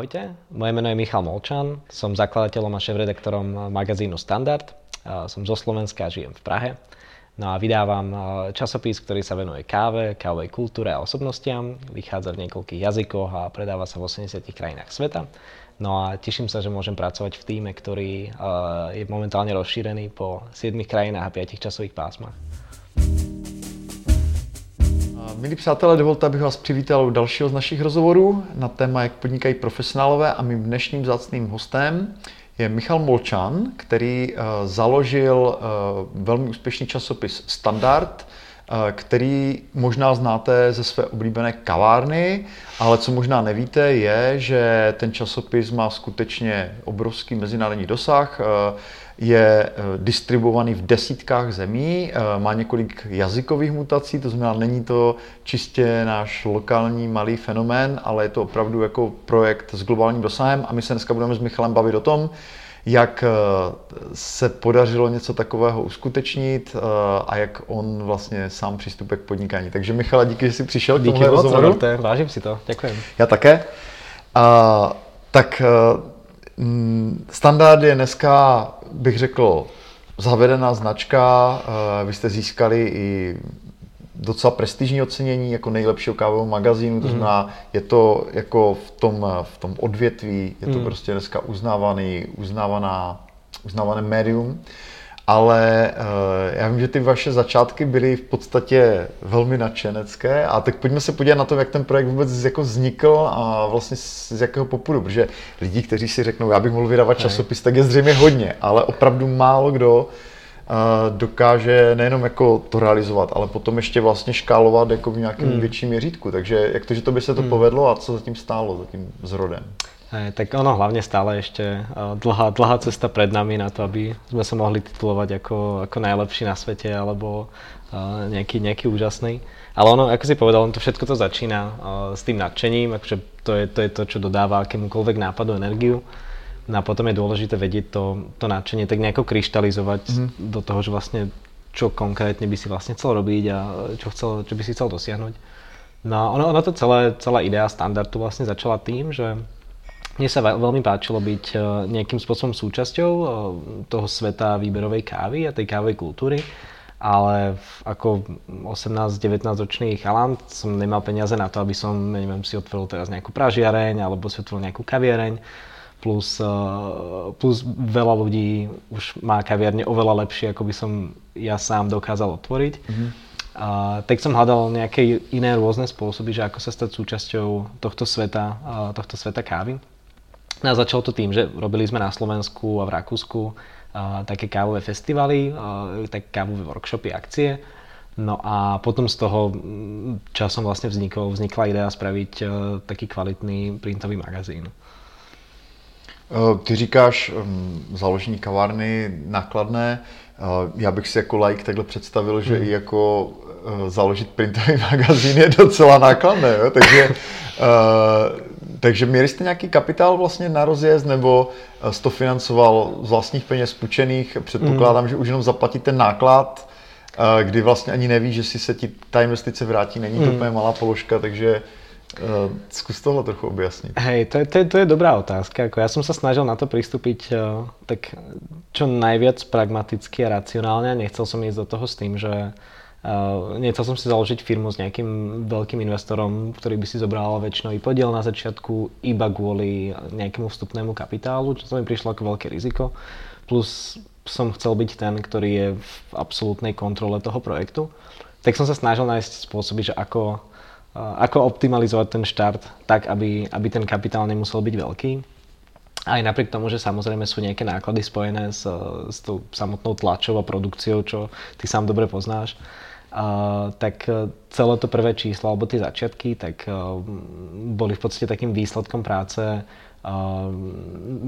Ahojte, moje meno je Michal Molčan, som zakladateľom a šéf-redaktorom magazínu Standard. Som zo Slovenska a žijem v Prahe. No a vydávam časopis, ktorý sa venuje káve, kávovej kultúre a osobnostiam. Vychádza v niekoľkých jazykoch a predáva sa v 80 krajinách sveta. No a teším sa, že môžem pracovať v týme, ktorý je momentálne rozšírený po 7 krajinách a 5 časových pásmach. Milí přátelé, dovolte, abych vás přivítal u dalšího z našich rozhovorů na téma, jak podnikají profesionálové a mým dnešním zácným hostem je Michal Molčan, který uh, založil uh, velmi úspěšný časopis Standard, uh, který možná znáte ze své oblíbené kavárny, ale co možná nevíte je, že ten časopis má skutečně obrovský mezinárodní dosah. Je eh, distribuovaný v desítkách zemí, eh, má několik jazykových mutací, to znamená, není to čistě náš lokální malý fenomén, ale je to opravdu jako projekt s globálním dosahem a my se dneska budeme s Michalem bavit o tom, jak eh, se podařilo něco takového uskutečnit a jak on vlastně sám přistupuje k podnikání. Takže Michala, díky, že jsi přišel k tomuhle rozhovoru. Vážím si to, děkuji. Já také. A, tak standard je dneska, bych řekl, zavedená značka. Eh, vy jste získali i docela prestižní ocenění jako nejlepšího kávového magazínu, to mhm. znamená, je to jako v tom, v tom odvětví, je to mm. prostě dneska uznávaný, uznávaná, uznávané médium ale uh, já vím, že ty vaše začátky byly v podstatě velmi nadšenecké a tak pojďme se podívat na to, jak ten projekt vůbec jako vznikl a vlastně z, jakého popudu, protože lidí, kteří si řeknou, já bych mohl vydávat časopis, tak je zřejmě hodně, ale opravdu málo kdo uh, dokáže nejenom jako to realizovat, ale potom ještě vlastně škálovat jako v nějakém hmm. větším měřítku. Takže jak to, že to by se to hmm. povedlo a co zatím stálo, za tím zrodem? Hej, tak ono hlavne stále ešte eh, dlhá, dlhá cesta pred nami na to, aby sme sa mohli titulovať ako, ako najlepší na svete alebo uh, nejaký, nejaký úžasný. Ale ono, ako si povedal, on to všetko to začína uh, s tým nadšením, akože to je, to je to, čo dodáva akémukoľvek nápadu energiu. No a potom je dôležité vedieť to, to nadšenie tak nejako kryštalizovať mm-hmm. do toho, že vlastne čo konkrétne by si vlastne chcel robiť a čo, chcel, čo by si chcel dosiahnuť. No ono, ono to celé, celá idea standardu vlastne začala tým, že mne sa veľmi páčilo byť e, nejakým spôsobom súčasťou e, toho sveta výberovej kávy a tej kávovej kultúry, ale ako 18-19 ročný chalan som nemal peniaze na to, aby som, neviem, si otvoril teraz nejakú pražiareň alebo si otvoril nejakú kaviareň. Plus, e, plus veľa ľudí už má kaviarne oveľa lepšie, ako by som ja sám dokázal otvoriť. Mm-hmm. Uh, tak som hľadal nejaké iné rôzne spôsoby, že ako sa stať súčasťou tohto sveta, tohto sveta kávy. No a začalo to tým, že robili sme na Slovensku a v Rakúsku uh, také kávové festivaly, uh, také kávové workshopy, akcie. No a potom z toho časom vlastne vznikol, vznikla idea spraviť uh, taký kvalitný printový magazín. Ty říkáš um, založení kavárny nákladné. Já bych si jako like takhle představil, že hmm. i jako uh, založit printový magazín je docela nákladné, jo? takže uh, takže měli jste nějaký kapitál vlastně na rozjezd, nebo eh, jste to financoval z vlastních peněz půjčených? Předpokládám, mm. že už jenom zaplatit ten náklad, eh, kdy vlastně ani neví, že si se ti ta investice vrátí, není to mm. úplně malá položka, takže Uh, zkus tohle trochu objasniť. Hej, to je, to, je, to je dobrá otázka. Ako ja som sa snažil na to pristúpiť uh, tak čo najviac pragmaticky a racionálne. Nechcel som ísť do toho s tým, že nechcel som si založiť firmu s nejakým veľkým investorom, ktorý by si zobral väčšinový podiel na začiatku iba kvôli nejakému vstupnému kapitálu, čo to mi prišlo ako veľké riziko. Plus som chcel byť ten, ktorý je v absolútnej kontrole toho projektu. Tak som sa snažil nájsť spôsoby, že ako, uh, ako optimalizovať ten štart tak, aby, aby ten kapitál nemusel byť veľký. Aj napriek tomu, že samozrejme sú nejaké náklady spojené s, s tou samotnou tlačou a produkciou, čo ty sám dobre poznáš, Tak e, celé to prvé číslo, alebo tie začiatky, tak uh, boli v podstate takým výsledkom práce uh,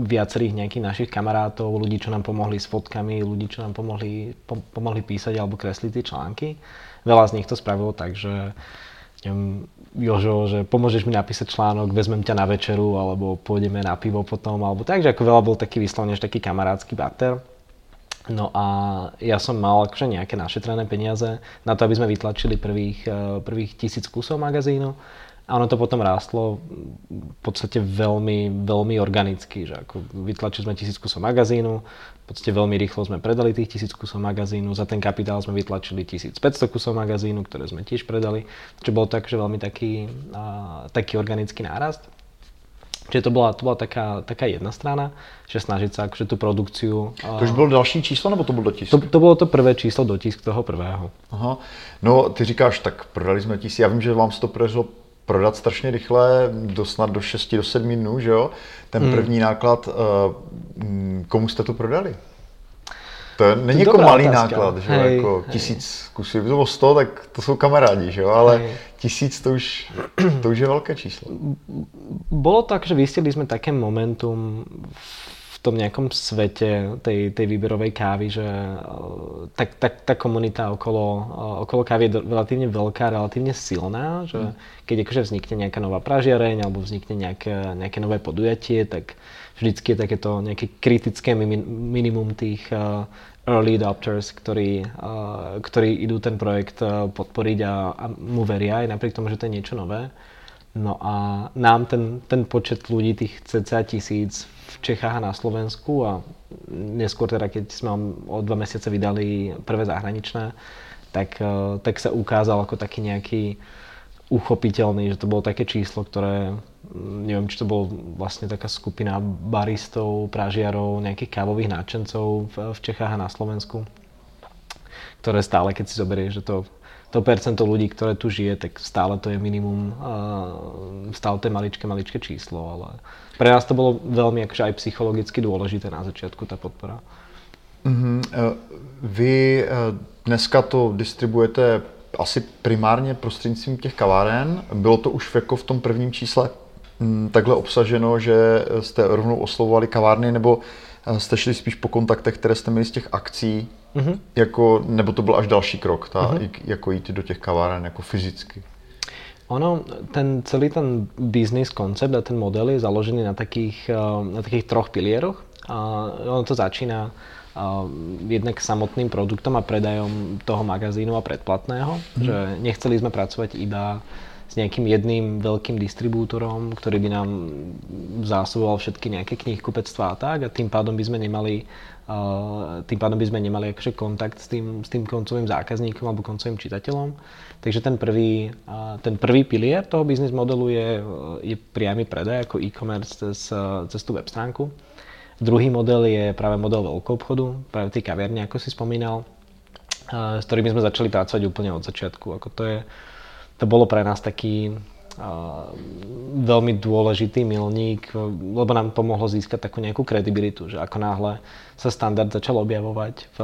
viacerých nejakých našich kamarátov, ľudí, čo nám pomohli s fotkami, ľudí, čo nám pomohli, po, pomohli písať alebo kresliť tie články. Veľa z nich to spravilo tak, že neviem, Jožo, že pomôžeš mi napísať článok, vezmem ťa na večeru, alebo pôjdeme na pivo potom, alebo tak, že ako veľa bol taký vyslovene, taký kamarátsky bater. No a ja som mal akože nejaké našetrené peniaze na to, aby sme vytlačili prvých, eh, prvých tisíc kusov magazínu A ono to potom rástlo v podstate veľmi, veľmi organicky, že ako vytlačili sme tisíc kusov magazínu, v podstate veľmi rýchlo sme predali tých tisíc kusov magazínu, za ten kapitál sme vytlačili 1500 kusov magazínu, ktoré sme tiež predali, čo bol tak, veľmi taký, a, taký organický nárast. Čiže to bola, to bola taká, taká jedna strana, že snažiť sa akože tú produkciu... To už bylo další číslo, nebo to byl dotisk? To, to bylo to prvé číslo dotisk toho prvého. Aha. No, ty říkáš, tak prodali jsme tisíc. Já vím, že vám se to podařilo prodat strašně rychle, do snad do 6 do 7 dnů, že jo? Ten hmm. první náklad, uh, komu jste to prodali? To je, není jako malý otázka. náklad, že hej, jako hej. tisíc kusů, kdyby to bylo 100, tak to jsou kamarádi, že jo, ale hej. tisíc to už, to už je velké číslo. Bolo tak, že vystihli sme také momentum v tom nejakom svete tej, tej výberovej kávy, že tak, tak, tá komunita okolo, okolo kávy je relatívne veľká, relatívne silná, že mm. keď akože vznikne nejaká nová pražiareň alebo vznikne nejaké, nejaké nové podujatie, tak vždycky je takéto nejaké kritické minimum tých early adopters, ktorí, ktorí idú ten projekt podporiť a, a mu veria aj napriek tomu, že to je niečo nové. No a nám ten, ten počet ľudí, tých cca tisíc v Čechách a na Slovensku a neskôr teda, keď sme o dva mesiace vydali prvé zahraničné, tak, eh, tak sa ukázal ako taký nejaký uchopiteľný, že to bolo také číslo, ktoré neviem, či to bol vlastne taká skupina baristov, pražiarov, nejakých kávových náčencov v, v Čechách a na Slovensku, ktoré stále, keď si zoberieš, že to to percento ľudí, ktoré tu žije, tak stále to je minimum, stále to je maličké, maličké číslo, ale pre nás to bolo veľmi akože aj psychologicky dôležité na začiatku tá podpora. Mm-hmm. Vy e, dneska to distribujete asi primárně prostřednictvím těch kaváren. Bylo to už jako v tom prvním čísle takhle obsaženo, že jste rovnou oslovovali kavárny, nebo e, jste šli spíš po kontaktech, které jste měli z těch akcí Mm-hmm. Jako, nebo to byl až další krok, ta, mm-hmm. jako jít do těch kaváren jako fyzicky? Ono, ten celý ten business koncept a ten model je založený na takých, eh, na takých troch pilieroch. A ono to začína uh, jednak samotným produktom a predajom toho magazínu a predplatného, mm. že nechceli sme pracovať iba s nejakým jedným veľkým distribútorom, ktorý by nám zásoboval všetky nejaké knihkupectvá a tak a tým pádom by sme nemali tým pádom by sme nemali akože kontakt s tým, s tým koncovým zákazníkom alebo koncovým čitateľom. Takže ten prvý, ten prvý pilier toho biznis modelu je, je priamy predaj ako e-commerce cez, cez tú web stránku. Druhý model je práve model veľkou obchodu, práve tej kaviarne, ako si spomínal, s ktorými sme začali pracovať úplne od začiatku. Ako to je, to bolo pre nás taký veľmi dôležitý milník, lebo nám pomohlo získať takú nejakú kredibilitu, že ako náhle sa standard začal objavovať v,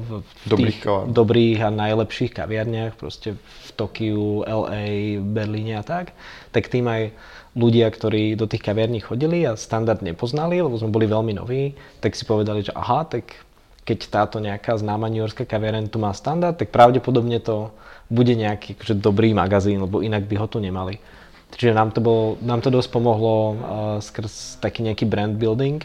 v, v dobrých, tých dobrých a najlepších kaviarniach, proste v Tokiu, LA, Berlíne a tak, tak tým aj ľudia, ktorí do tých kaviarní chodili a standard nepoznali, lebo sme boli veľmi noví, tak si povedali, že aha, tak keď táto nejaká známa New Yorkská kaviareň tu má standard, tak pravdepodobne to bude nejaký akože, dobrý magazín, lebo inak by ho tu nemali. Čiže nám to, bolo, nám to dosť pomohlo uh, skrz taký nejaký brand building.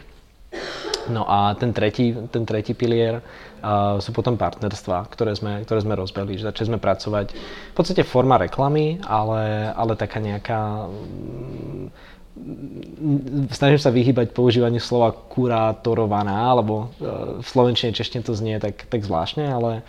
No a ten tretí, ten tretí pilier uh, sú potom partnerstva, ktoré sme, ktoré sme rozbehli. Začali sme pracovať v podstate forma reklamy, ale, ale taká nejaká mm, snažím sa vyhýbať používaniu slova kurátorovaná, lebo uh, v slovenčine češtine to znie tak, tak zvláštne, ale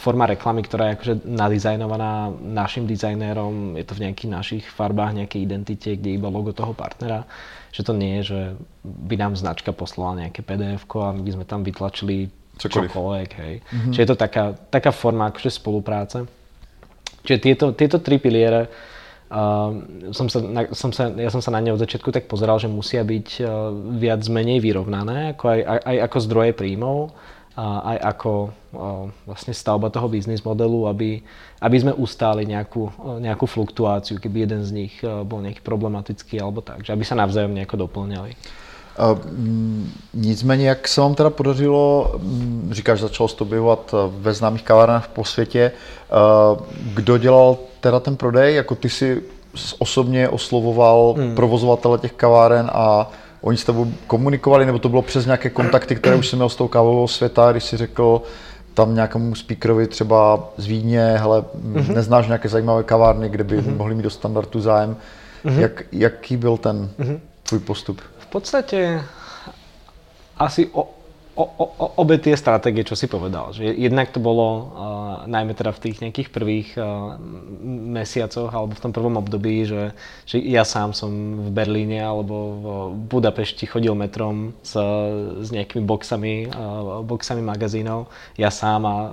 forma reklamy, ktorá je akože nadizajnovaná našim dizajnérom, je to v nejakých našich farbách, nejakej identite, kde iba logo toho partnera, že to nie je, že by nám značka poslala nejaké pdf a my by sme tam vytlačili Cokoliv. čokoľvek, hej. Mm-hmm. Čiže je to taká, taká forma akože spolupráce. Čiže tieto, tieto tri piliere, uh, som sa, na, som sa, ja som sa na ne od začiatku tak pozeral, že musia byť uh, viac menej vyrovnané, ako aj, aj, aj ako zdroje príjmov aj ako vlastne stavba toho biznis modelu, aby, aby sme ustáli nejakú, nejakú fluktuáciu, keby jeden z nich bol nejaký problematický alebo tak, že aby sa navzájom nejako doplňali. Uh, nicméně, jak se vám teda podařilo, říkáš, začal to objevovat ve známých kavárnách po světě, uh, kdo dělal teda ten prodej, jako ty si osobně oslovoval hmm. provozovatele těch kaváren a oni s tebou komunikovali, nebo to bylo přes nějaké kontakty, které už jsem měl z toho kávového světa, když si řekl, tam nějakému speakerovi třeba z Vídně, hele, mm-hmm. neznáš nějaké zajímavé kavárny, kde by mm-hmm. mohli mít do standardu zájem. Mm-hmm. Jak, jaký byl ten mm-hmm. tvůj postup? V podstatě asi o, o, o, obe tie stratégie, čo si povedal. Že jednak to bolo uh, najmä teda v tých nejakých prvých uh, mesiacoch alebo v tom prvom období, že, že ja sám som v Berlíne alebo v Budapešti chodil metrom s, s nejakými boxami, uh, boxami magazínov. Ja sám a uh,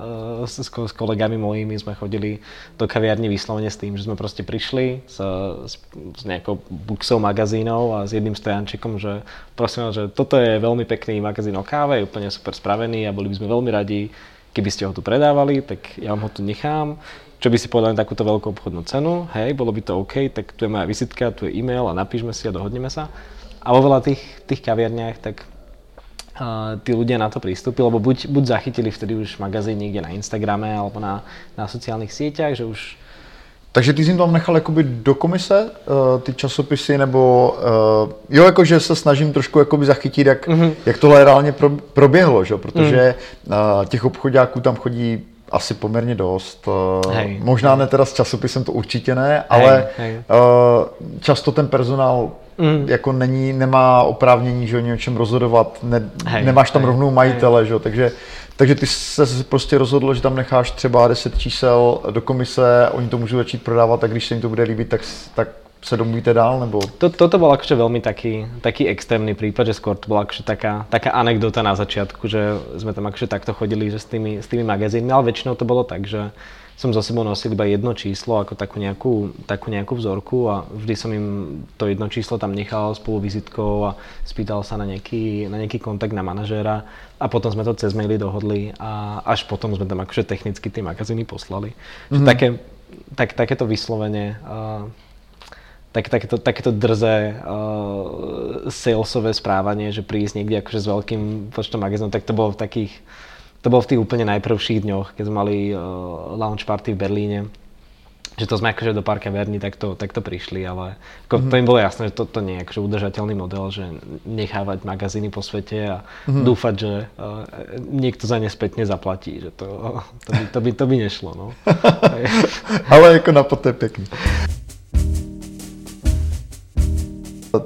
s, s kolegami mojimi sme chodili do kaviarní vyslovene s tým, že sme proste prišli s, s, s nejakou boxou magazínov a s jedným stojančikom, že prosím že toto je veľmi pekný magazín o káve, úplne super spravený a boli by sme veľmi radi, keby ste ho tu predávali, tak ja vám ho tu nechám. Čo by si povedali takúto veľkú obchodnú cenu, hej, bolo by to OK, tak tu je moja vizitka, tu je e-mail a napíšme si a dohodneme sa. A vo veľa tých, tých kaviarniach tak uh, tí ľudia na to pristúpili, lebo buď, buď zachytili vtedy už magazín niekde na Instagrame alebo na, na sociálnych sieťach, že už takže ty jsi jim tam nechal jakoby do komise uh, ty časopisy, nebo uh, jo, jakože se snažím trošku jakoby zachytit, jak, mm-hmm. jak tohle reálně pro, proběhlo, že? protože mm. uh, těch obchodáků tam chodí asi poměrně dost. Hej. Možná ne teda s časopisem, to určitě ne, ale hej, hej. Často ten personál mm. jako není, nemá oprávnění, že o něčem rozhodovat, ne, hej, nemáš tam hej, rovnou majitele, hej. že? takže takže ty se prostě rozhodl, že tam necháš třeba 10 čísel do komise, oni to můžou začít prodávat a když se jim to bude líbit, tak, tak sa domluvíte dál? Nebo... To, toto bol akože veľmi taký, taký extrémny prípad, že skôr to bola akože taká, taká anekdota na začiatku, že sme tam akože takto chodili že s, tými, s tými magazínmi, ale väčšinou to bolo tak, že som za sebou nosil iba jedno číslo ako takú nejakú, takú nejakú vzorku a vždy som im to jedno číslo tam nechal spolu vizitkou a spýtal sa na nejaký, na nejaký kontakt na manažéra a potom sme to cez maily dohodli a až potom sme tam akože technicky tie magazíny poslali. Mm-hmm. Také, tak, takéto vyslovene uh, tak, takéto, takéto drze uh, salesové správanie, že prísť niekde akože s veľkým počtom magazínov, tak to bolo v takých to bolo v tých úplne najprvších dňoch, keď sme mali uh, launch party v Berlíne, že to sme akože do pár kaverní takto, takto prišli, ale ako, mm-hmm. to im bolo jasné, že to, to nie je akože udržateľný model, že nechávať magazíny po svete a mm-hmm. dúfať, že uh, niekto za ne spätne zaplatí, že to, to, by, to, by, to by nešlo. No. ale ako na to je pekný.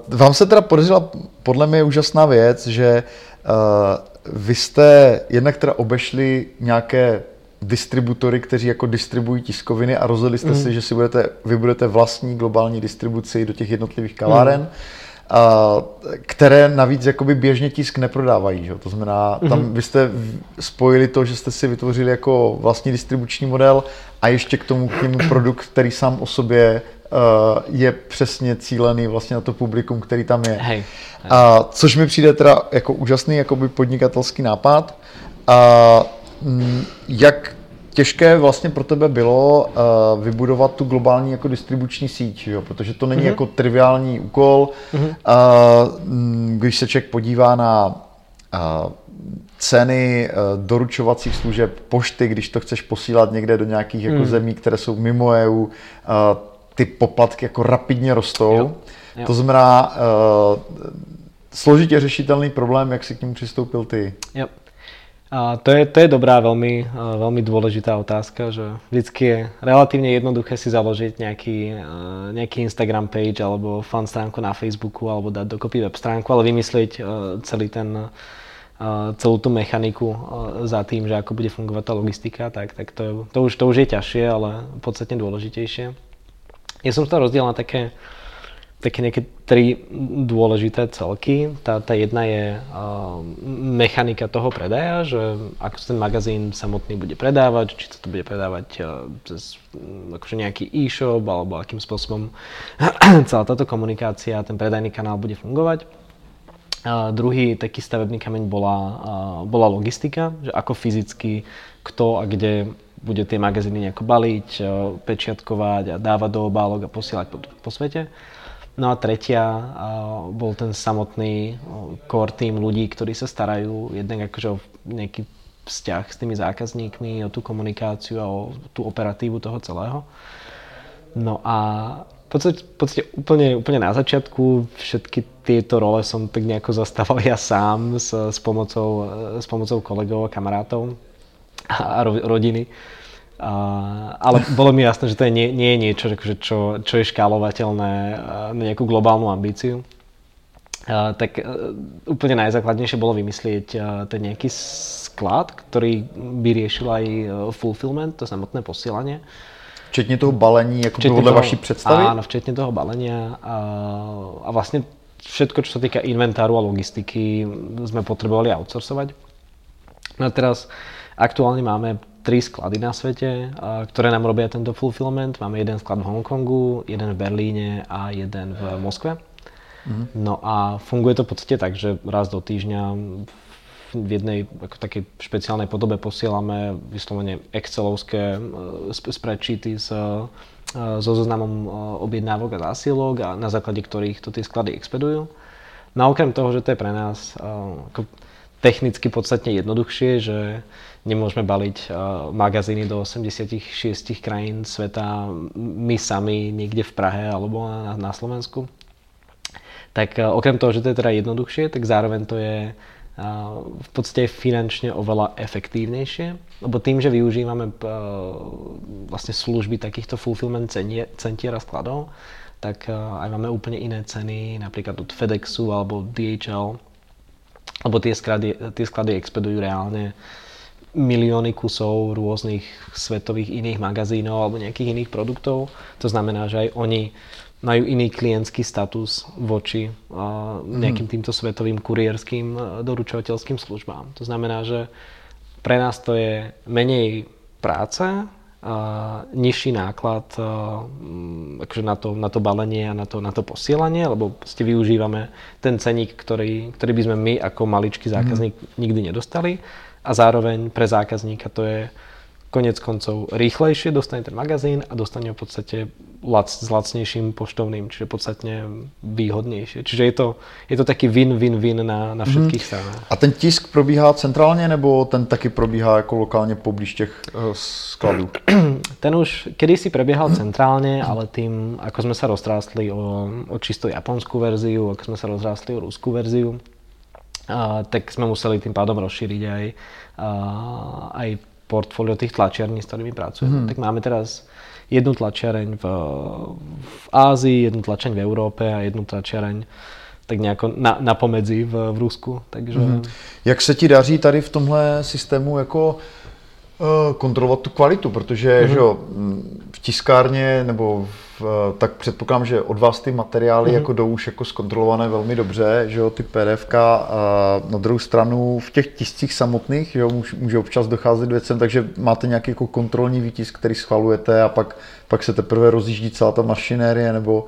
Vám se teda podařila podle mě úžasná věc, že uh, vy jste jednak teda obešli nějaké distributory, kteří jako distribuují tiskoviny a rozhodli jste mm. si, že si budete, vy budete vlastní globální distribuci do těch jednotlivých kaváren. Mm. A, které navíc jakoby běžně tisk neprodávají. Že? To znamená, tam mm. vy jste spojili to, že jste si vytvořili jako vlastní distribuční model a ještě k tomu k němu produkt, který sám o sobě je přesně cílený vlastně na to publikum, který tam je. Hej. A, což mi přijde teda jako úžasný jakoby podnikatelský nápad. A, m, jak těžké vlastně pro tebe bylo uh, vybudovat tu globální jako distribuční síť, jo? protože to není mm-hmm. jako triviální úkol. Mm-hmm. Uh, když se člověk podívá na uh, ceny uh, doručovacích služeb pošty, když to chceš posílat někde do nějakých jako mm. zemí, které jsou mimo EU, uh, ty poplatky jako rapidně rostou. Jo. Jo. To znamená, uh, složitě řešitelný problém, jak si k němu přistoupil ty. Jo. A to, je, to je dobrá, veľmi, veľmi dôležitá otázka, že vždycky je relatívne jednoduché si založiť nejaký, nejaký Instagram page alebo fan stránku na Facebooku alebo dať dokopy web stránku, ale vymyslieť celý ten, celú tú mechaniku za tým, že ako bude fungovať tá logistika, tak, tak to, je, to, už, to už je ťažšie, ale podstatne dôležitejšie. Ja som to rozdiel na také také nejaké tri dôležité celky. Tá, tá jedna je uh, mechanika toho predaja, že ako ten magazín samotný bude predávať, či sa to bude predávať uh, cez akože nejaký e-shop, alebo akým spôsobom celá táto komunikácia, ten predajný kanál bude fungovať. Uh, druhý taký stavebný kameň bola, uh, bola logistika, že ako fyzicky kto a kde bude tie magazíny nejako baliť, pečiatkovať a dávať do obálok a posielať po, po svete. No a tretia bol ten samotný core tým ľudí, ktorí sa starajú jednak akože o nejaký vzťah s tými zákazníkmi, o tú komunikáciu a o tú operatívu toho celého. No a v podstate, v podstate úplne, úplne na začiatku všetky tieto role som tak nejako zastával ja sám s, s, pomocou, s pomocou kolegov a kamarátov. A rodiny. A, ale bolo mi jasné, že to nie, nie je niečo, že, čo, čo je škálovateľné na nejakú globálnu ambíciu. A, tak a, úplne najzákladnejšie bolo vymyslieť ten nejaký sklad, ktorý by riešil aj fulfillment, to samotné posielanie. Včetne toho balení, ako včetne podľa vaší predstavy? Áno, včetne toho balenia a, a vlastne všetko, čo sa týka inventáru a logistiky, sme potrebovali outsourcovať. No a teraz aktuálne máme tri sklady na svete, ktoré nám robia tento fulfillment. Máme jeden sklad v Hongkongu, jeden v Berlíne a jeden v Moskve. Mm-hmm. No a funguje to v podstate tak, že raz do týždňa v jednej ako takej špeciálnej podobe posielame vyslovene excelovské e, spreadsheety s, e, so zoznamom e, objednávok a zásielok a na základe ktorých to tie sklady expedujú. No a okrem toho, že to je pre nás ako technicky podstatne jednoduchšie, že nemôžeme baliť uh, magazíny do 86 krajín sveta my sami niekde v Prahe alebo na, Slovensku. Tak uh, okrem toho, že to je teda jednoduchšie, tak zároveň to je uh, v podstate finančne oveľa efektívnejšie, lebo tým, že využívame vlastne služby takýchto fulfillment centier a skladov, tak aj máme úplne iné ceny, napríklad od FedExu alebo DHL, lebo tie sklady, tie sklady expedujú reálne milióny kusov rôznych svetových iných magazínov alebo nejakých iných produktov. To znamená, že aj oni majú iný klientský status voči uh, nejakým týmto svetovým kuriérským uh, doručovateľským službám. To znamená, že pre nás to je menej práce, uh, nižší náklad uh, akože na, to, na to balenie a na to, na to posielanie, lebo ste využívame ten ceník, ktorý, ktorý by sme my ako maličký zákazník mm. nikdy nedostali a zároveň pre zákazníka to je konec koncov rýchlejšie, dostane ten magazín a dostane ho v podstate lac, s lacnejším poštovným, čiže podstatne výhodnejšie. Čiže je to, je to taký win-win-win na, na mhm. všetkých hmm. stranách. A ten tisk probíhá centrálně nebo ten taky probíhá jako lokálně poblíž těch uh, skladů? Ten už kedysi prebiehal centrálne, ale tým, ako sme sa roztrástli o, o čisto japonskú verziu, ako sme sa rozrástli o ruskú verziu, a, tak sme museli tým pádom rozšíriť aj, a, aj portfólio tých tlačiarní, s ktorými pracujeme. Hmm. Tak máme teraz jednu tlačiareň v, v Ázii, jednu tlačiareň v Európe a jednu tlačiareň tak nejako na, na pomedzi v, v Rusku. Takže... Hmm. Jak se ti daří tady v tomhle systému jako uh, kontrolovat tu kvalitu, protože hmm. že jo, v tiskárně nebo v, tak předpokládám, že od vás ty materiály mm-hmm. jako jdou už jako zkontrolované velmi dobře, že jo, ty PDF a na druhou stranu v těch tiscích samotných, že jo, může občas docházet věcem, takže máte nějaký jako kontrolní výtisk, který schvalujete a pak, pak se teprve rozjíždí celá ta mašinérie, nebo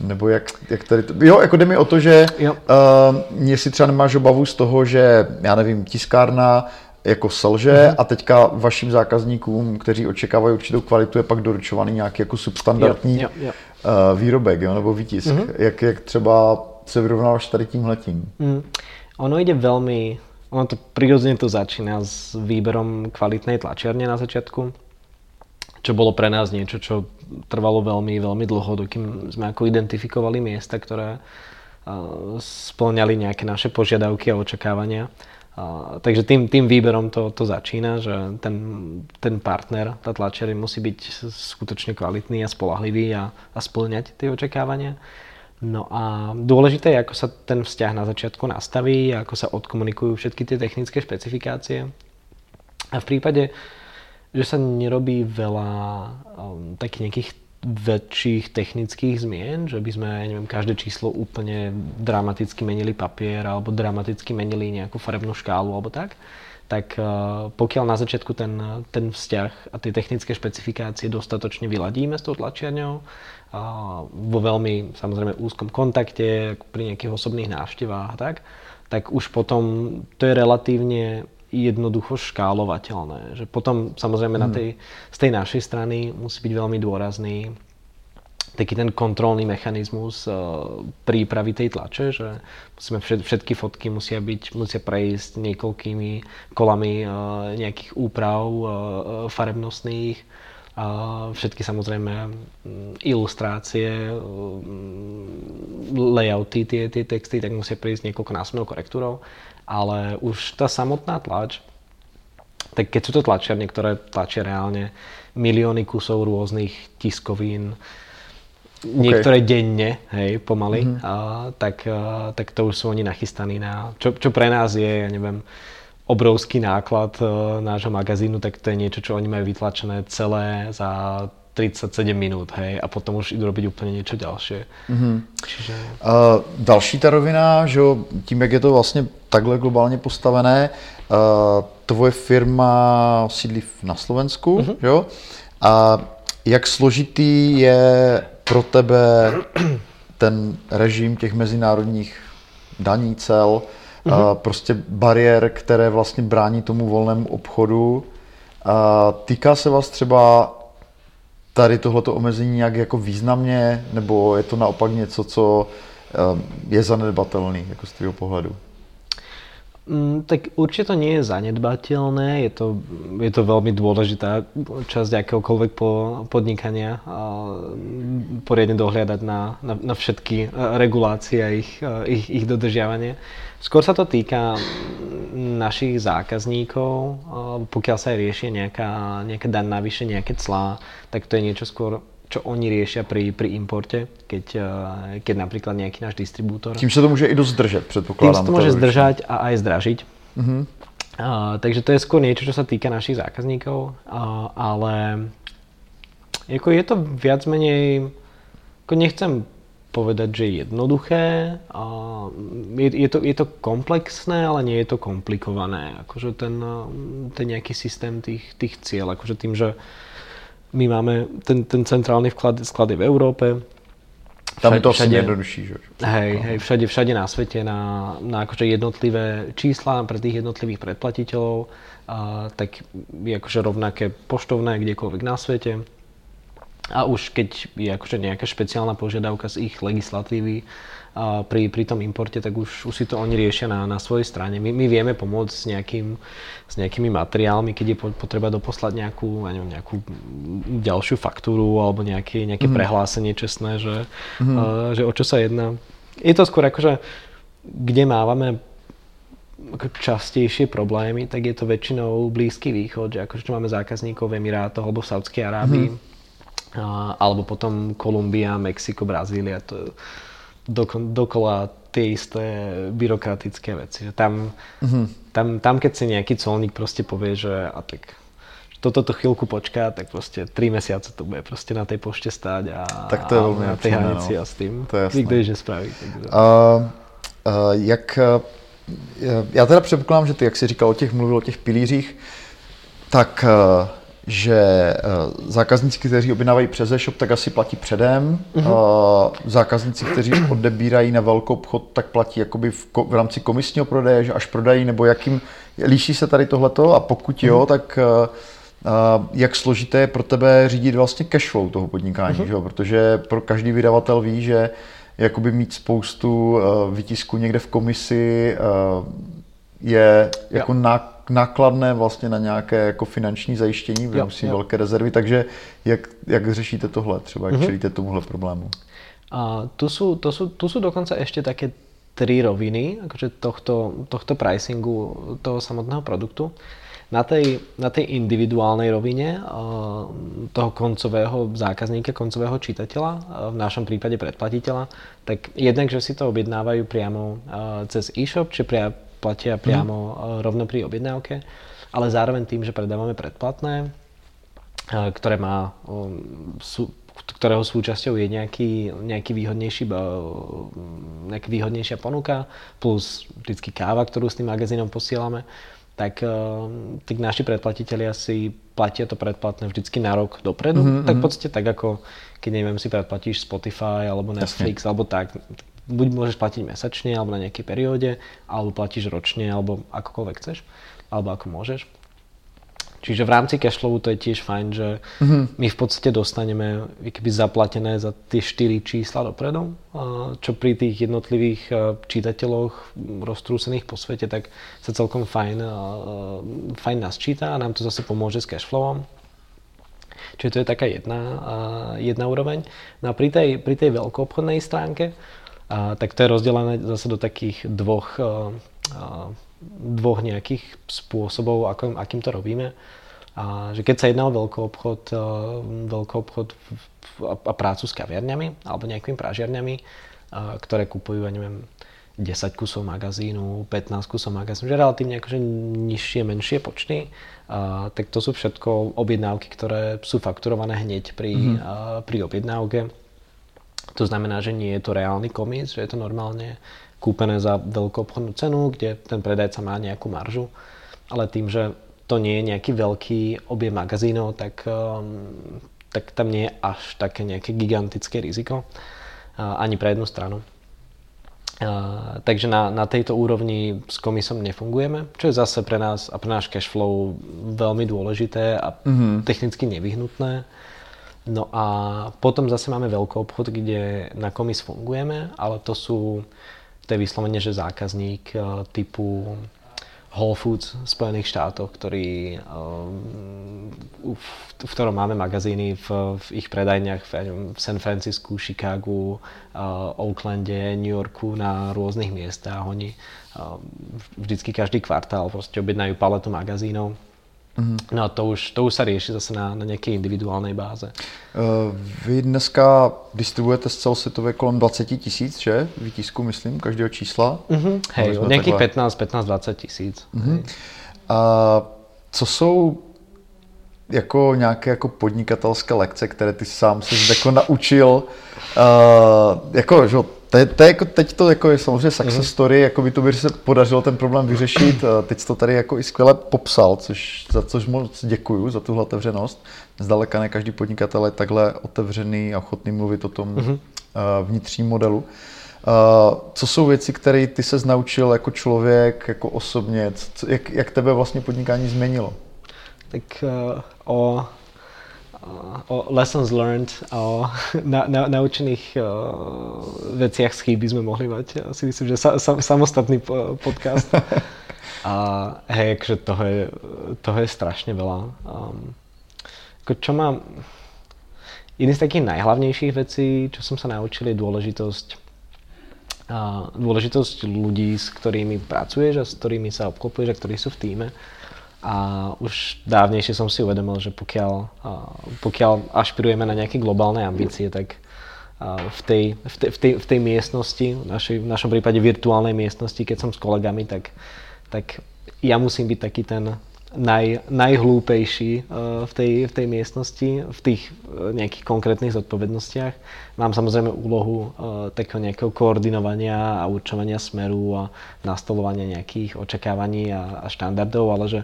nebo jak, jak tady to... Jo, jako jde mi o to, že jo. uh, jestli třeba nemáš obavu z toho, že, já nevím, tiskárna jako selže mm-hmm. a teďka vašim zákazníkům, kteří očekávají určitou kvalitu, je pak doručovaný nějaký jako substandardní jo, jo, jo. Uh, výrobek jo, nebo výtisk. Mm-hmm. Jak, jak třeba se vyrovnáváš tady tímhletím? Mm. Ono ide veľmi, ono to prirodzene to začína s výberom kvalitnej tlačiarne na začiatku, čo bolo pre nás niečo, čo trvalo veľmi, veľmi dlho, dokým sme ako identifikovali miesta, ktoré uh, splňali nejaké naše požiadavky a očakávania. Takže tým, tým výberom to, to začína, že ten, ten partner, tá tlačiareň musí byť skutočne kvalitný a spolahlivý a, a splňať tie očakávania. No a dôležité je, ako sa ten vzťah na začiatku nastaví, ako sa odkomunikujú všetky tie technické špecifikácie. A v prípade, že sa nerobí veľa um, takých nejakých väčších technických zmien, že by sme, neviem, každé číslo úplne dramaticky menili papier alebo dramaticky menili nejakú farebnú škálu alebo tak, tak eh, pokiaľ na začiatku ten, ten vzťah a tie technické špecifikácie dostatočne vyladíme s tou tlačiarňou, vo veľmi samozrejme úzkom kontakte, pri nejakých osobných návštevách a tak, tak už potom to je relatívne jednoducho škálovateľné. Že potom samozrejme hmm. na tej, z tej našej strany musí byť veľmi dôrazný taký ten kontrolný mechanizmus uh, prípravy tej tlače, že musíme všet, všetky fotky musia byť, musia prejsť niekoľkými kolami uh, nejakých úprav uh, farebnostných, uh, všetky samozrejme ilustrácie, um, layouty, tie, tie texty, tak musia prejsť niekoľko násobnou korektúrou ale už tá samotná tlač tak keď sú to tlačiarne, ktoré tlačia reálne milióny kusov rôznych tiskovín, niektoré okay. denne, hej, pomaly, mm-hmm. a, tak, a, tak to už sú oni nachystaní na, čo, čo pre nás je, ja neviem, obrovský náklad uh, nášho magazínu, tak to je niečo, čo oni majú vytlačené celé za 37 minút, hej, a potom už idú robiť úplne niečo ďalšie. Mm-hmm. Čiže... Uh, další ta rovina, že tím, jak je to vlastně takhle globálně postavené, uh, tvoje firma sídlí na Slovensku, mm-hmm. jo? A jak složitý je pro tebe ten režim těch mezinárodních daní, cel, mm-hmm. prostě bariér, které vlastně brání tomu volnému obchodu. A týká se vás třeba tady tohleto omezení nějak jako významně, nebo je to naopak něco, co je zanedbatelný jako z tvého pohledu? Mm, tak určite to nie je zanedbateľné, je to, je to veľmi dôležitá časť akéhokoľvek po, podnikania poriadne dohliadať na, na, na všetky regulácie a ich, ich, ich dodržiavanie. Skôr sa to týka našich zákazníkov, pokiaľ sa aj riešia nejaká, nejaká daň navyše, nejaké clá, tak to je niečo skôr čo oni riešia pri, pri importe, keď, eh, keď napríklad nejaký náš distribútor. Tím sa to môže i dosť zdržať, predpokladám. Tým sa to môže zdržať a aj zdražiť. Uh-huh. Uh, takže to je skôr niečo, čo sa týka našich zákazníkov, uh, ale ako je to viac menej, ako nechcem povedať, že je jednoduché. Uh, je, je, to, je to komplexné, ale nie je to komplikované. Akože ten, ten nejaký systém tých, tých cieľ, akože tým, že my máme ten, ten centrálny vklad, sklady v Európe. Tam je to všade, jednodušší, že? Hej, hej, všade, všade na svete na, na akože jednotlivé čísla pre tých jednotlivých predplatiteľov, a, tak je akože rovnaké poštovné kdekoľvek na svete. A už keď je akože nejaká špeciálna požiadavka z ich legislatívy, a pri, pri tom importe, tak už, už si to oni riešia na, na svojej strane. My, my vieme pomôcť s, nejakým, s nejakými materiálmi, keď je potreba doposlať nejakú, ja neviem, nejakú ďalšiu faktúru alebo nejaké, nejaké mm. prehlásenie čestné, že, mm. uh, že o čo sa jedná. Je to skôr akože, kde mávame častejšie problémy, tak je to väčšinou Blízky východ, že akože čo máme zákazníkov v Emirátoch alebo v Saudskej Arábii, mm. Uh, alebo potom Kolumbia, Mexiko, Brazília, to doko, dokola tie isté byrokratické veci. Že tam, mm-hmm. tam, tam, keď si nejaký colník proste povie, že a tak toto to chvíľku počká, tak proste 3 mesiace to bude proste na tej pošte stáť a, tak to je veľmi na tej hranici no. a s tým to je nikto nič nespraví. Takže. Uh, uh, jak, uh, já teda předpokládám, že ty, jak jsi říkal o těch, mluvil o těch pilířích, tak uh, že eh, zákazníci, kteří objednávají přes e-shop, tak asi platí předem. Uh-huh. Zákazníci, kteří odebírají na velkou obchod, tak platí jakoby v, v rámci komisního prodeje, že až prodají, nebo jakým, líší se tady tohleto a pokud jo, uh-huh. tak uh, jak složité je pro tebe řídit vlastně cashflow toho podnikání, uh-huh. že jo? protože pro každý vydavatel ví, že jakoby mít spoustu vytisků někde v komisi je jako na nákladné vlastně na nějaké jako finanční zajištění, v musí velké rezervy, takže jak, jak řešíte tohle třeba, jak mm-hmm. čelíte tomuhle problému? A tu sú, to sú, tu sú dokonca ešte také tri roviny akože tohto, tohto pricingu toho samotného produktu. Na tej, na tej individuálnej rovine toho koncového zákazníka, koncového čitateľa, v našom prípade predplatiteľa, tak jednak, že si to objednávajú priamo cez e-shop, či platia priamo mm. rovno pri objednávke, ale zároveň tým, že predávame predplatné, eh, ktoré má, sú, ktorého súčasťou je nejaký, nejaký výhodnejší, eh, nejaká výhodnejšia ponuka, plus vždycky káva, ktorú s tým magazínom posielame, tak, tak naši predplatitelia si platia to predplatné vždycky na rok dopredu. Mm-hmm. Tak v podstate tak ako keď neviem, si predplatíš Spotify alebo Netflix Jasne. alebo tak, buď môžeš platiť mesačne alebo na nejakej perióde, alebo platíš ročne, alebo akokoľvek chceš, alebo ako môžeš. Čiže v rámci cashflowu to je tiež fajn, že mm-hmm. my v podstate dostaneme keby zaplatené za tie 4 čísla dopredu, čo pri tých jednotlivých čítateľoch roztrúsených po svete, tak sa celkom fajn, fajn nás číta a nám to zase pomôže s cashflowom. Čiže to je taká jedna, jedna úroveň. No a pri tej, pri tej veľkoobchodnej stránke a, tak to je rozdelené zase do takých dvoch a, a, dvoch nejakých spôsobov, ako, akým to robíme. A že keď sa jedná o veľký obchod, uh, veľký obchod a prácu s kaviarňami alebo nejakými pražiarňami, uh, ktoré kupujú, ja neviem, 10 kusov magazínu, 15 kusov magazínu, že relatívne akože nižšie, menšie počty, uh, tak to sú všetko objednávky, ktoré sú fakturované hneď pri, mm-hmm. uh, pri objednávke. To znamená, že nie je to reálny komis, že je to normálne kúpené za veľkú obchodnú cenu, kde ten predajca má nejakú maržu, ale tým, že to nie je nejaký veľký objem magazínov, tak, um, tak tam nie je až také nejaké gigantické riziko uh, ani pre jednu stranu. Uh, takže na, na tejto úrovni s komisom nefungujeme, čo je zase pre nás a pre náš cash flow veľmi dôležité a mm-hmm. technicky nevyhnutné. No a potom zase máme veľký obchod, kde na komis fungujeme, ale to sú, to je vyslovene, že zákazník uh, typu Whole Foods v Spojených štátoch, ktorý, um, v, v ktorom máme magazíny v, v ich predajniach v, v San Francisku, Chicagu, uh, Oaklande, New Yorku na rôznych miestach. Oni vždycky každý kvartál proste objednajú paletu magazínov Mm-hmm. No a to už, to už sa rieši zase na, na nějaké individuální báze. Uh, vy dneska distribuujete z celosvětově kolem 20 tisíc, že? Výtisku, myslím, každého čísla. Mm-hmm. Hej, nějakých 15, 15, 20 tisíc. Mm-hmm. A co jsou jako nějaké jako podnikatelské lekce, které ty sám se jako naučil, uh, jako, že to je, to je jako, teď to jako je samozřejmě success mm-hmm. story, jako by to by se podařilo ten problém vyřešit. Teď to tady jako i skvěle popsal, což, za což moc děkuju, za tuhle otevřenost. Zdaleka ne každý podnikatel je takhle otevřený a ochotný mluvit o tom mm-hmm. vnitřním modelu. Uh, co jsou věci, které ty se naučil jako člověk, jako osobně? Co, jak, jak tebe vlastně podnikání změnilo? Tak uh, o o lessons learned, o na, na, naučených uh, veciach z chyby sme mohli mať. Si myslím, že sa, sa, samostatný podcast. A hej, akože toho je, toho je strašne veľa. Um, ako čo mám... Jedný z takých najhlavnejších vecí, čo som sa naučil, je dôležitosť uh, dôležitosť ľudí, s ktorými pracuješ a s ktorými sa obklopuješ a ktorí sú v týme. A už dávnejšie som si uvedomil, že pokiaľ, pokiaľ ašpirujeme na nejaké globálne ambície, tak v tej, v tej, v tej, v tej miestnosti, v, našej, v našom prípade virtuálnej miestnosti, keď som s kolegami, tak, tak ja musím byť taký ten naj, najhlúpejší v tej, v tej miestnosti, v tých nejakých konkrétnych zodpovednostiach. Mám samozrejme úlohu takého nejakého koordinovania a určovania smeru a nastolovania nejakých očakávaní a, a štandardov, ale že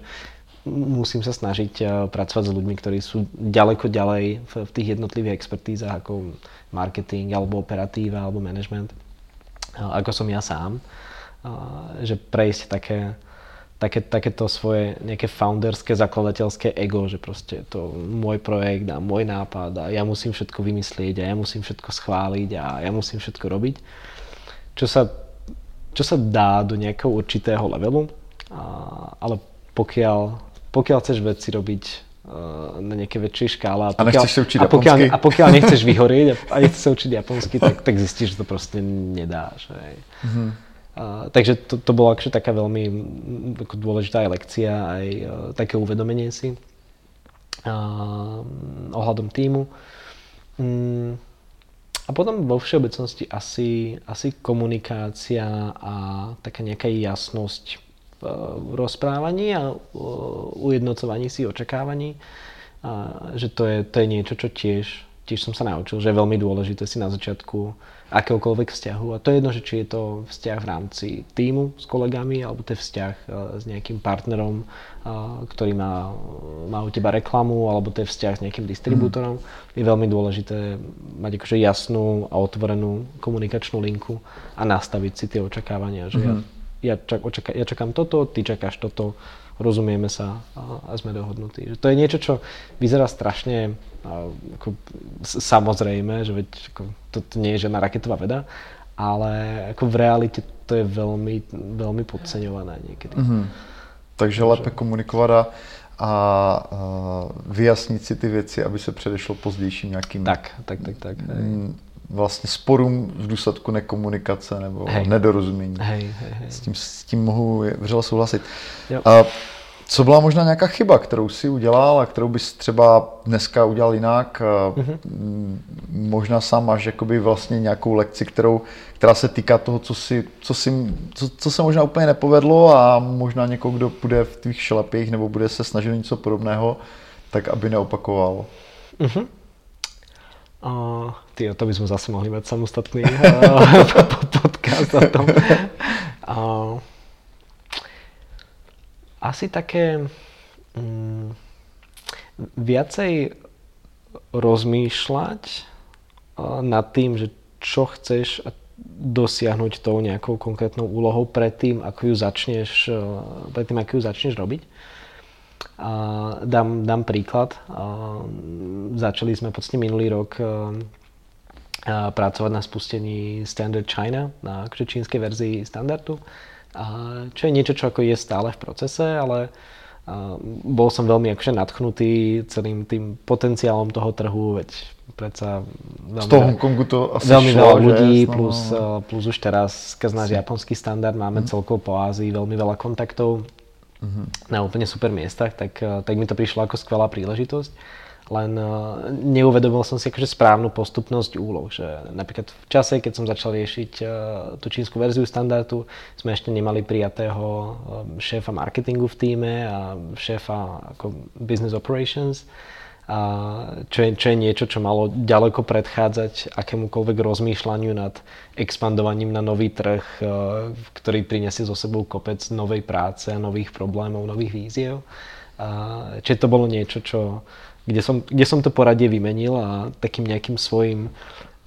musím sa snažiť eh, pracovať s ľuďmi, ktorí sú ďaleko ďalej v, v tých jednotlivých expertízach ako marketing alebo operatíva alebo management, eh, ako som ja sám. Eh, že prejsť také, také, takéto svoje nejaké founderské, zakladateľské ego, že proste to môj projekt a môj nápad a ja musím všetko vymyslieť a ja musím všetko schváliť a ja musím všetko robiť. Čo sa, čo sa dá do nejakého určitého levelu, ale pokiaľ pokiaľ chceš veci robiť uh, na nejaké väčšej škále a pokiaľ, a, učiť a, pokiaľ, a pokiaľ nechceš vyhorieť a, a nechceš sa učiť japonsky, tak, tak zistíš, že to proste nedáš. Hej. Mm-hmm. Uh, takže to, to bola akože taká veľmi ako dôležitá aj lekcia, aj uh, také uvedomenie si uh, ohľadom týmu. Um, a potom vo všeobecnosti asi, asi komunikácia a taká nejaká jasnosť v rozprávaní a ujednocovaní si očakávaní. A že to je, to je niečo, čo tiež, tiež som sa naučil, že je veľmi dôležité si na začiatku akéhokoľvek vzťahu. A to je jedno, že či je to vzťah v rámci týmu s kolegami, alebo to je vzťah e, s nejakým partnerom, e, ktorý má, má u teba reklamu, alebo to je vzťah s nejakým distribútorom. Mm. Je veľmi dôležité mať akože jasnú a otvorenú komunikačnú linku a nastaviť si tie očakávania. Že mm. ja ja, čak, očaká, ja čakám toto, ty čakáš toto, rozumieme sa a, a sme dohodnutí. Že to je niečo, čo vyzerá strašne a, ako, samozrejme, že veď ako, to, to nie je žiadna raketová veda, ale ako v realite to je veľmi, veľmi podceňované niekedy. Mm-hmm. Takže lépe komunikovat a, a vyjasnit si ty věci, aby se předešlo pozdějším nějakým tak, tak, tak, tak, vlastně sporům v důsledku nekomunikace nebo hej. nedorozumění. Hej, hej, hej. S, tím, s tím mohu vřele souhlasit. Jo. A co byla možná nějaká chyba, kterou si udělal a kterou bys třeba dneska udělal jinak? Mm-hmm. Možná sám máš jakoby vlastně nějakou lekci, kterou, která se týká toho, co, si, co, si, co, co se možná úplně nepovedlo a možná někoho, kdo bude v tvých šlepích nebo bude se snažit něco podobného, tak aby neopakoval. Mm-hmm. Uh, tyjo, to by sme zase mohli mať samostatný uh, podcast o tom. Uh, asi také um, viacej rozmýšľať uh, nad tým, že čo chceš dosiahnuť tou nejakou konkrétnou úlohou predtým, ako ju začneš, uh, predtým, ako ju začneš robiť. Uh, dám, dám príklad. Začali sme podstate minulý rok uh, pracovať na spustení Standard China, na akože čínskej verzii standardu, čo je niečo, čo ako je stále v procese, ale uh, bol som veľmi akože nadchnutý celým tým potenciálom toho trhu, veď predsa veľmi, z toho Hongkongu to asi veľmi šlo, veľa ľudí, že? plus, no. plus už teraz skrz náš japonský standard máme mm. celkovo po Ázii veľmi veľa kontaktov mm-hmm. na úplne super miestach, tak, eh, tak mi to prišlo ako skvelá príležitosť. Len uh, neuvedomil som si akože správnu postupnosť úloh. Že napríklad v čase, keď som začal riešiť uh, tú čínsku verziu standardu, sme ešte nemali prijatého uh, šéfa marketingu v týme a šéfa ako business operations a čo, je, čo je niečo, čo malo ďaleko predchádzať akémukoľvek rozmýšľaniu nad expandovaním na nový trh, e, ktorý prinesie so sebou kopec novej práce, nových problémov, nových víziev. Čiže to bolo niečo, čo, kde, som, kde som to poradie vymenil a takým nejakým svojim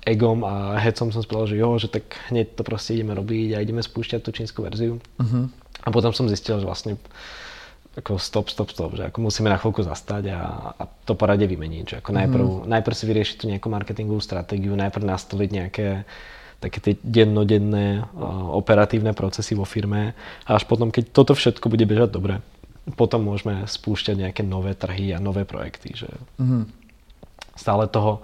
egom a hecom som spravil, že jo, že tak hneď to proste ideme robiť a ideme spúšťať tú čínsku verziu. Uh-huh. A potom som zistil, že vlastne ako stop, stop, stop, že ako musíme na chvíľku zastať a, a to porade vymeniť. Že ako najprv, mm. najprv si vyriešiť tú nejakú marketingovú stratégiu, najprv nastaviť nejaké také tie dennodenné uh, operatívne procesy vo firme a až potom, keď toto všetko bude bežať dobre, potom môžeme spúšťať nejaké nové trhy a nové projekty. Že mm. Stále toho,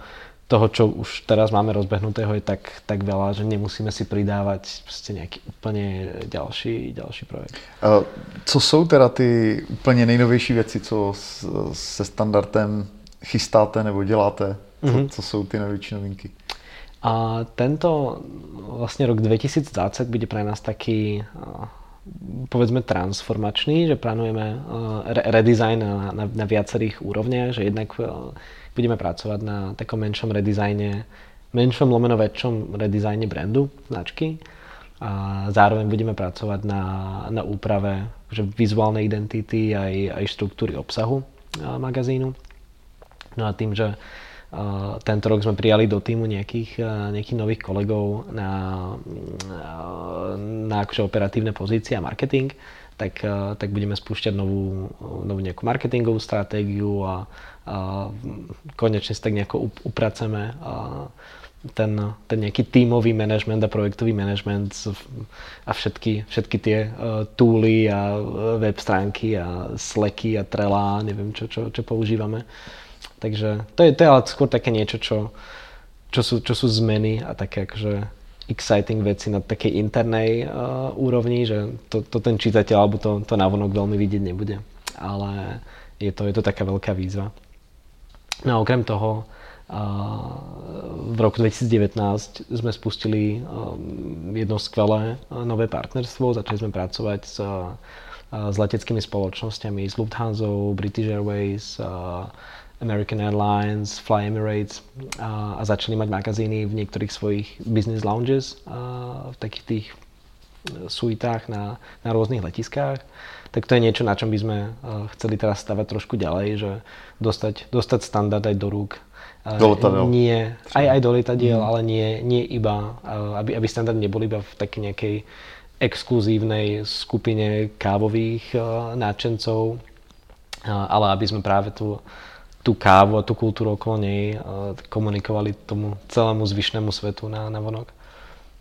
toho, čo už teraz máme rozbehnutého, je tak, tak veľa, že nemusíme si pridávať prostě nejaký úplne ďalší, ďalší projekt. Co jsou teda ty úplně nejnovější věci, co se standardem chystáte nebo děláte? Co, mm-hmm. co jsou ty největší novinky? A tento vlastne rok 2020 bude pre nás taký povedzme transformačný, že plánujeme redesign na, na, na viacerých úrovniach, že jednak budeme pracovať na takom menšom redizajne, menšom lomeno väčšom redizajne brandu, značky. A zároveň budeme pracovať na, na úprave že vizuálnej identity aj, aj štruktúry obsahu magazínu. No a tým, že tento rok sme prijali do týmu nejakých, uh, nejakých nových kolegov na, uh, na akože operatívne pozície a marketing, tak, tak budeme spúšťať novú, novú nejakú marketingovú stratégiu a, a konečne si tak nejako upraceme ten, ten nejaký tímový manažment a projektový manažment a všetky, všetky tie uh, tooly a web stránky a Slacky a Trela, neviem čo, čo, čo používame. Takže to je, to je ale skôr také niečo, čo, čo, sú, čo sú zmeny a také akože exciting veci na takej internej uh, úrovni, že to, to ten čitateľ alebo to, to navonok veľmi vidieť nebude. Ale je to, je to taká veľká výzva. No a okrem toho v roku 2019 sme spustili jedno skvelé nové partnerstvo. Začali sme pracovať s, s leteckými spoločnosťami, s Lufthansa, British Airways, American Airlines, Fly Emirates a, a začali mať magazíny v niektorých svojich business lounges, a v takých tých e, suitách na, na rôznych letiskách tak to je niečo, na čom by sme eh, chceli teraz stavať trošku ďalej, že dostať, dostať standard aj do rúk. Eh, do letadiel. Nie, aj, aj do letadiel, mm. ale nie, nie iba, aby, aby standard nebol iba v takej nejakej exkluzívnej skupine kávových náčencov, ale aby sme práve tú, tú kávu a tú kultúru okolo nej komunikovali tomu celému zvyšnému svetu na, na vonok.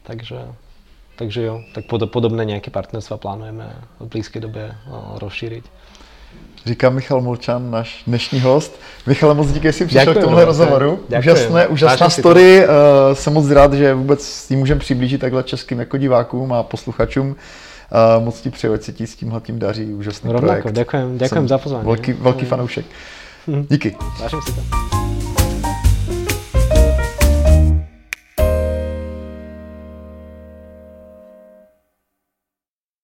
Takže takže jo, tak podobné nejaké partnerstva plánujeme v blízkej dobe rozšíriť. Říká Michal Molčan, náš dnešní host. Michale, moc díky, že jsi přišel Děkuji, k tomuhle rozhovoru. děkuji. Úžasné, úžasná story. Uh, jsem moc rád, že vůbec s tím můžeme přiblížit takhle českým jako divákům a posluchačům. Uh, moc ti přeju, ať se ti s tímhle tím daří. Úžasný Rovnako, projekt. ďakujem, ďakujem za pozvanie. Velký, velký fanoušek. Díky. Vážim si to.